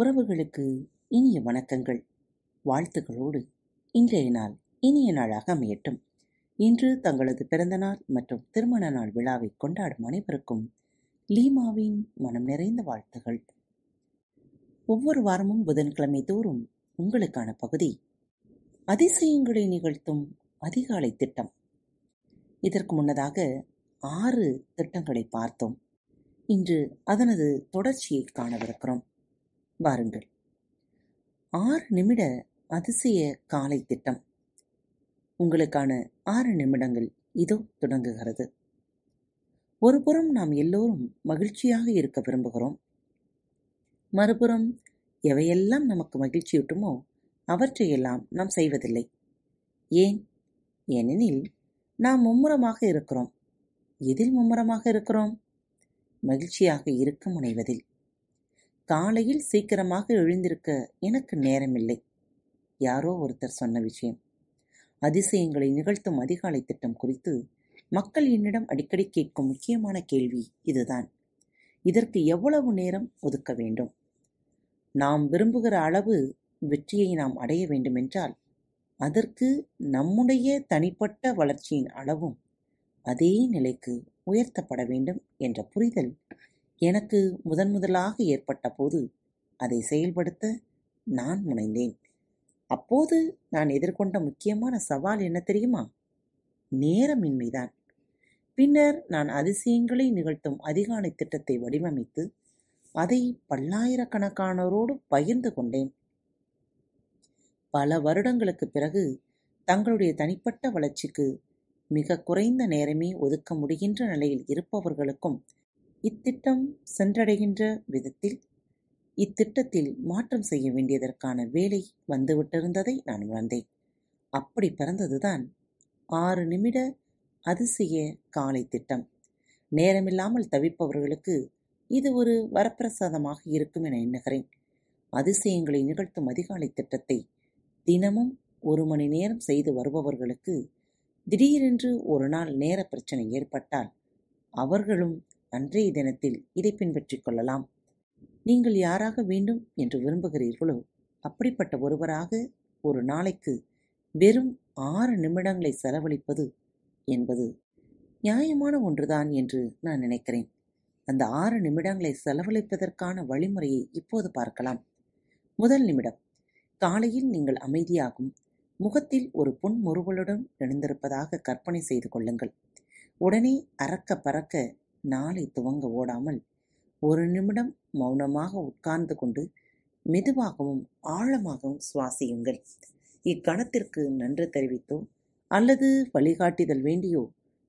உறவுகளுக்கு இனிய வணக்கங்கள். வாழ்த்துக்களோடு இன்றைய நாள் இனிய நாளாக அமையட்டும். இன்று தங்களது பிறந்த நாள் மற்றும் திருமண நாள் விழாவை கொண்டாடும் அனைவருக்கும் லீமாவின் மனம் நிறைந்த வாழ்த்துகள் ஒவ்வொரு வாரமும் புதன்கிழமை தோறும் உங்களுக்கான பகுதி அதிசயங்களை நிகழ்த்தும் அதிகாலை திட்டம். இதற்கு முன்னதாக ஆறு திட்டங்களை பார்த்தோம். இன்று அதனது தொடர்ச்சியை காணவிருக்கிறோம். வாருங்கள். ஆறு நிமிட அதிசய காலை திட்டம். உங்களுக்கான ஆறு நிமிடங்கள் இதோ தொடங்குகிறது. ஒருபுறம் நாம் எல்லோரும் மகிழ்ச்சியாக இருக்க விரும்புகிறோம். மறுபுறம் எவையெல்லாம் நமக்கு மகிழ்ச்சியூட்டுமோ அவற்றையெல்லாம் நாம் செய்வதில்லை. ஏன்? ஏனெனில் நாம் மும்முரமாக இருக்கிறோம். எதில் மும்முரமாக இருக்கிறோம்? மகிழ்ச்சியாக இருக்க முனைவதில். காலையில் சீக்கிரமாக எழுந்திருக்க எனக்கு நேரமில்லை. யாரோ ஒருத்தர் சொன்ன விஷயம். அதிசயங்களை நிகழ்த்தும் அதிகாலை திட்டம் குறித்து மக்கள் என்னிடம் அடிக்கடி கேட்கும் முக்கியமான கேள்வி இதுதான். இதற்கு எவ்வளவு நேரம் ஒதுக்க வேண்டும்? நாம் விரும்புகிற அளவு வெற்றியை நாம் அடைய வேண்டுமென்றால் அதற்கு நம்முடைய தனிப்பட்ட வளர்ச்சியின் அளவும் அதே நிலைக்கு உயர்த்தப்பட வேண்டும் என்ற புரிதல் எனக்கு முதன் முதலாக ஏற்பட்ட போது அதை செயல்படுத்த நான் முனைந்தேன். அப்போது நான் எதிர்கொண்ட முக்கியமான சவால் என்ன தெரியுமா? நேரமின்மைதான் பின்னர் நான் அதிசயங்களை நிகழ்த்தும் அதிகாலை திட்டத்தை வடிவமைத்து அதை பல்லாயிரக்கணக்கானோரோடு பகிர்ந்து கொண்டேன். பல வருடங்களுக்கு பிறகு தங்களுடைய தனிப்பட்ட வளர்ச்சிக்கு மிக குறைந்த நேரமே ஒதுக்க முடிகின்ற நிலையில் இருப்பவர்களுக்கும் இத்திட்டம் சென்றடைகின்ற விதத்தில் இத்திட்டத்தில் மாற்றம் செய்ய வேண்டியதற்கான வேலை வந்துவிட்டிருந்ததை நான் உணர்ந்தேன். அப்படி பிறந்ததுதான் ஆறு நிமிட அதிசய காலை திட்டம். நேரமில்லாமல் தவிப்பவர்களுக்கு இது ஒரு வரப்பிரசாதமாக இருக்கும் என எண்ணுகிறேன். அதிசயங்களை நிகழ்த்தும் அதிகாலை திட்டத்தை தினமும் ஒரு மணி நேரம் செய்து வருபவர்களுக்கு திடீரென்று ஒரு நாள் நேர பிரச்சனை ஏற்பட்டால் அவர்களும் அன்றைய தினத்தில் இதை பின்பற்றிக் கொள்ளலாம். நீங்கள் யாராக வேண்டும் என்று விரும்புகிறீர்களோ அப்படிப்பட்ட ஒருவராக ஒரு நாளைக்கு வெறும் ஆறு நிமிடங்களை செலவழிப்பது என்பது நியாயமான ஒன்றுதான் என்று நான் நினைக்கிறேன். அந்த ஆறு நிமிடங்களை செலவழிப்பதற்கான வழிமுறையை இப்போது பார்க்கலாம். முதல் நிமிடம். காலையில் நீங்கள் அமைதியாகும் முகத்தில் ஒரு புன்முறுவலுடன் எழுந்திருப்பதாக கற்பனை செய்து கொள்ளுங்கள். உடனே அறக்க பறக்க நாளை துவங்க ஓடாமல் ஒரு நிமிடம் மௌனமாக உட்கார்ந்து கொண்டு மெதுவாகவும் ஆழமாகவும் சுவாசியுங்கள். இக்கணத்திற்கு நன்றி தெரிவித்தோ அல்லது வழிகாட்டுதல் வேண்டியோ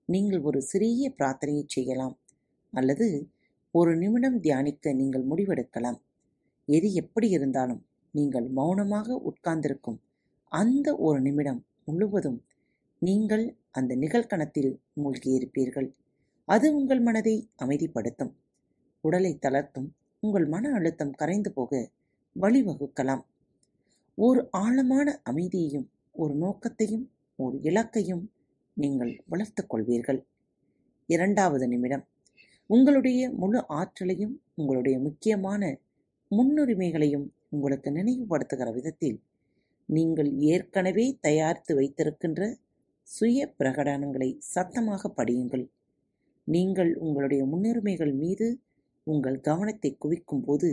நீங்கள் ஒரு சிறிய பிரார்த்தனையை செய்யலாம். அல்லது ஒரு நிமிடம் தியானிக்க நீங்கள் முடிவெடுக்கலாம். எது எப்படி இருந்தாலும் நீங்கள் மௌனமாக உட்கார்ந்திருக்கும் அந்த ஒரு நிமிடம் முழுவதும் நீங்கள் அந்த நிகழ்கணத்தில் மூழ்கியிருப்பீர்கள். அது உங்கள் மனதை அமைதிப்படுத்தும். உடலை தளர்த்தும். உங்கள் மன அழுத்தம் கரைந்து போக வழிவகுக்கலாம். ஒரு ஆழமான அமைதியையும் ஒரு நோக்கத்தையும் ஒரு இலக்கையும் நீங்கள் வளர்த்துக் கொள்வீர்கள். இரண்டாவது நிமிடம். உங்களுடைய முழு ஆற்றலையும் உங்களுடைய முக்கியமான முன்னுரிமைகளையும் உங்களுக்கு நினைவுபடுத்துகிற விதத்தில் நீங்கள் ஏற்கனவே தயாரித்து வைத்திருக்கின்ற சுய பிரகடனங்களை சத்தமாக படியுங்கள். நீங்கள் உங்களுடைய முன்னுரிமைகள் மீது உங்கள் கவனத்தை குவிக்கும் போது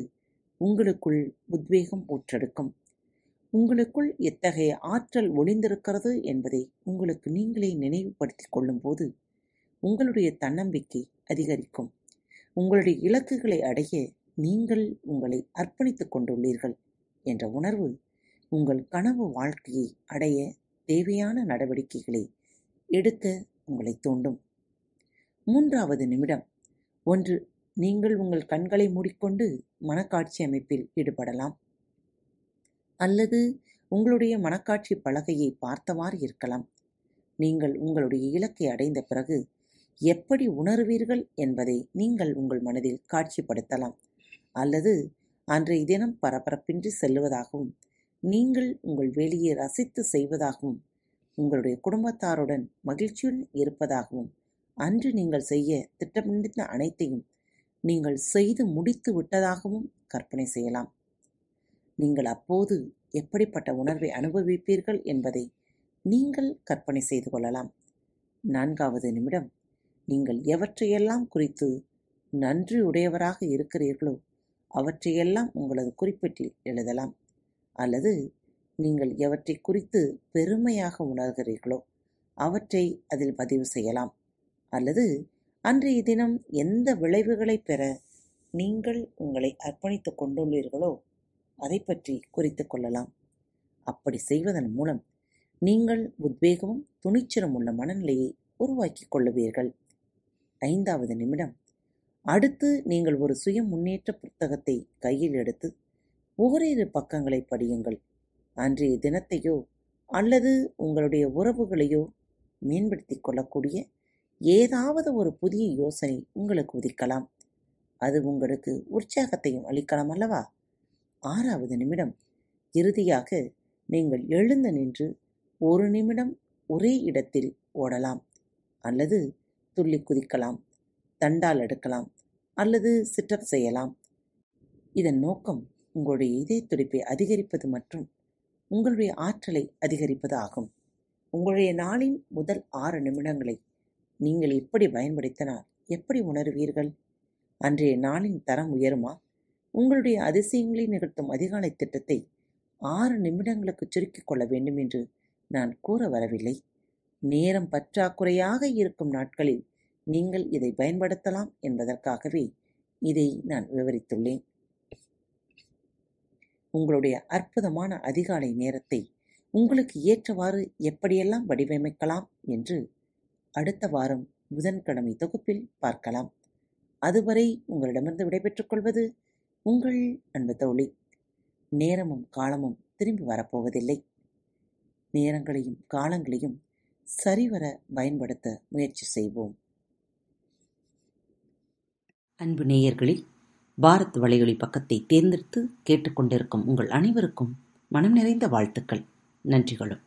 உங்களுக்குள் உத்வேகம் ஊற்றெடுக்கும். உங்களுக்குள் எத்தகைய ஆற்றல் ஒளிந்திருக்கிறது என்பதை உங்களுக்கு நீங்களே நினைவுபடுத்திக் கொள்ளும்போது உங்களுடைய தன்னம்பிக்கை அதிகரிக்கும். உங்களுடைய இலக்குகளை அடைய நீங்கள் உங்களை அர்ப்பணித்துக் கொண்டுள்ளீர்கள் என்ற உணர்வு உங்கள் கனவு வாழ்க்கையை அடைய தேவையான நடவடிக்கைகளை எடுக்க உங்களை தூண்டும். மூன்றாவது நிமிடம். ஒன்று நீங்கள் உங்கள் கண்களை மூடிக்கொண்டு மனக்காட்சி அமைப்பில் ஈடுபடலாம். அல்லது உங்களுடைய மனக்காட்சி பலகையை பார்த்தவாறு இருக்கலாம். நீங்கள் உங்களுடைய இலக்கை அடைந்த பிறகு எப்படி உணர்வீர்கள் என்பதை நீங்கள் உங்கள் மனதில் காட்சிப்படுத்தலாம். அல்லது அன்றைய தினம் பரபரப்பின்றி செல்லுவதாகவும் நீங்கள் உங்கள் வேலையை ரசித்து செய்வதாகவும் உங்களுடைய குடும்பத்தாருடன் மகிழ்ச்சியுடன் இருப்பதாகவும் அன்று நீங்கள் செய்ய திட்டமிட்ட அனைத்தையும் நீங்கள் செய்து முடித்து விட்டதாகவும் கற்பனை செய்யலாம். நீங்கள் அப்போது எப்படிப்பட்ட உணர்வை அனுபவிப்பீர்கள் என்பதை நீங்கள் கற்பனை செய்து கொள்ளலாம். நான்காவது நிமிடம் நீங்கள் எவற்றையெல்லாம் குறித்து நன்றியுடையவராக இருக்கிறீர்களோ அவற்றையெல்லாம் உங்களது குறிப்பிட்டில் எழுதலாம். அல்லது நீங்கள் எவற்றை குறித்து பெருமையாக உணர்கிறீர்களோ அவற்றை அதில் பதிவு செய்யலாம். அல்லது அன்றைய தினம் எந்த விளைவுகளை பெற நீங்கள் உங்களை அர்ப்பணித்துக் கொண்டுள்ளீர்களோ அதை பற்றி குறித்து கொள்ளலாம். அப்படி செய்வதன் மூலம் நீங்கள் உத்வேகமும் துணிச்சலும் உள்ள மனநிலையை உருவாக்கிக் கொள்ளுவீர்கள். ஐந்தாவது நிமிடம். அடுத்து நீங்கள் ஒரு சுய முன்னேற்ற புத்தகத்தை கையில் எடுத்து ஓரிரு பக்கங்களை படியுங்கள். அன்றைய தினத்தையோ அல்லது உங்களுடைய உறவுகளையோ மேம்படுத்திக் கொள்ளக்கூடிய ஏதாவது ஒரு புதிய யோசனை உங்களுக்கு உதிக்கலாம் அது உங்களுக்கு உற்சாகத்தையும் அளிக்கலாம் அல்லவா? ஆறாவது நிமிடம். இறுதியாக நீங்கள் எழுந்து நின்று ஒரு நிமிடம் ஒரே இடத்தில் ஓடலாம். அல்லது துள்ளி குதிக்கலாம் தண்டால் எடுக்கலாம் அல்லது சிட்டப் செய்யலாம். இதன் நோக்கம் உங்களுடைய இதய துடிப்பை அதிகரிப்பது மற்றும் உங்களுடைய ஆற்றலை அதிகரிப்பது ஆகும். உங்களுடைய நாளின் முதல் ஆறு நிமிடங்களை நீங்கள் எப்படி பயன்படுத்தினால் எப்படி உணருவீர்கள்? அன்றைய நாளின் தரம் உயருமா? உங்களுடைய அதிசயங்களை நிகழ்த்தும் அதிகாலை திட்டத்தை ஆறு நிமிடங்களுக்கு சுருக்கிக் கொள்ள வேண்டும் என்று நான் கூற வரவில்லை. நேரம் பற்றாக்குறையாக இருக்கும் நாட்களில் நீங்கள் இதை பயன்படுத்தலாம் என்பதற்காகவே இதை நான் விவரித்துள்ளேன். உங்களுடைய அற்புதமான அதிகாலை நேரத்தை உங்களுக்கு ஏற்றவாறு எப்படியெல்லாம் வடிவமைக்கலாம் என்று அடுத்த வாரம் புதன்கிழமை தொகுப்பில் பார்க்கலாம். அதுவரை உங்களிடமிருந்து விடைபெற்றுக் கொள்வது உங்கள் அன்பு தோழி. நேரமும் காலமும் திரும்பி வரப்போவதில்லை. நேரங்களையும் காலங்களையும் சரிவர பயன்படுத்த முயற்சி செய்வோம். அன்பு நேயர்களில் பாரத் வலையொலி பக்கத்தை தேர்ந்தெடுத்து கேட்டுக்கொண்டிருக்கும் உங்கள் அனைவருக்கும் மனம் நிறைந்த வாழ்த்துக்கள். நன்றிகளும்.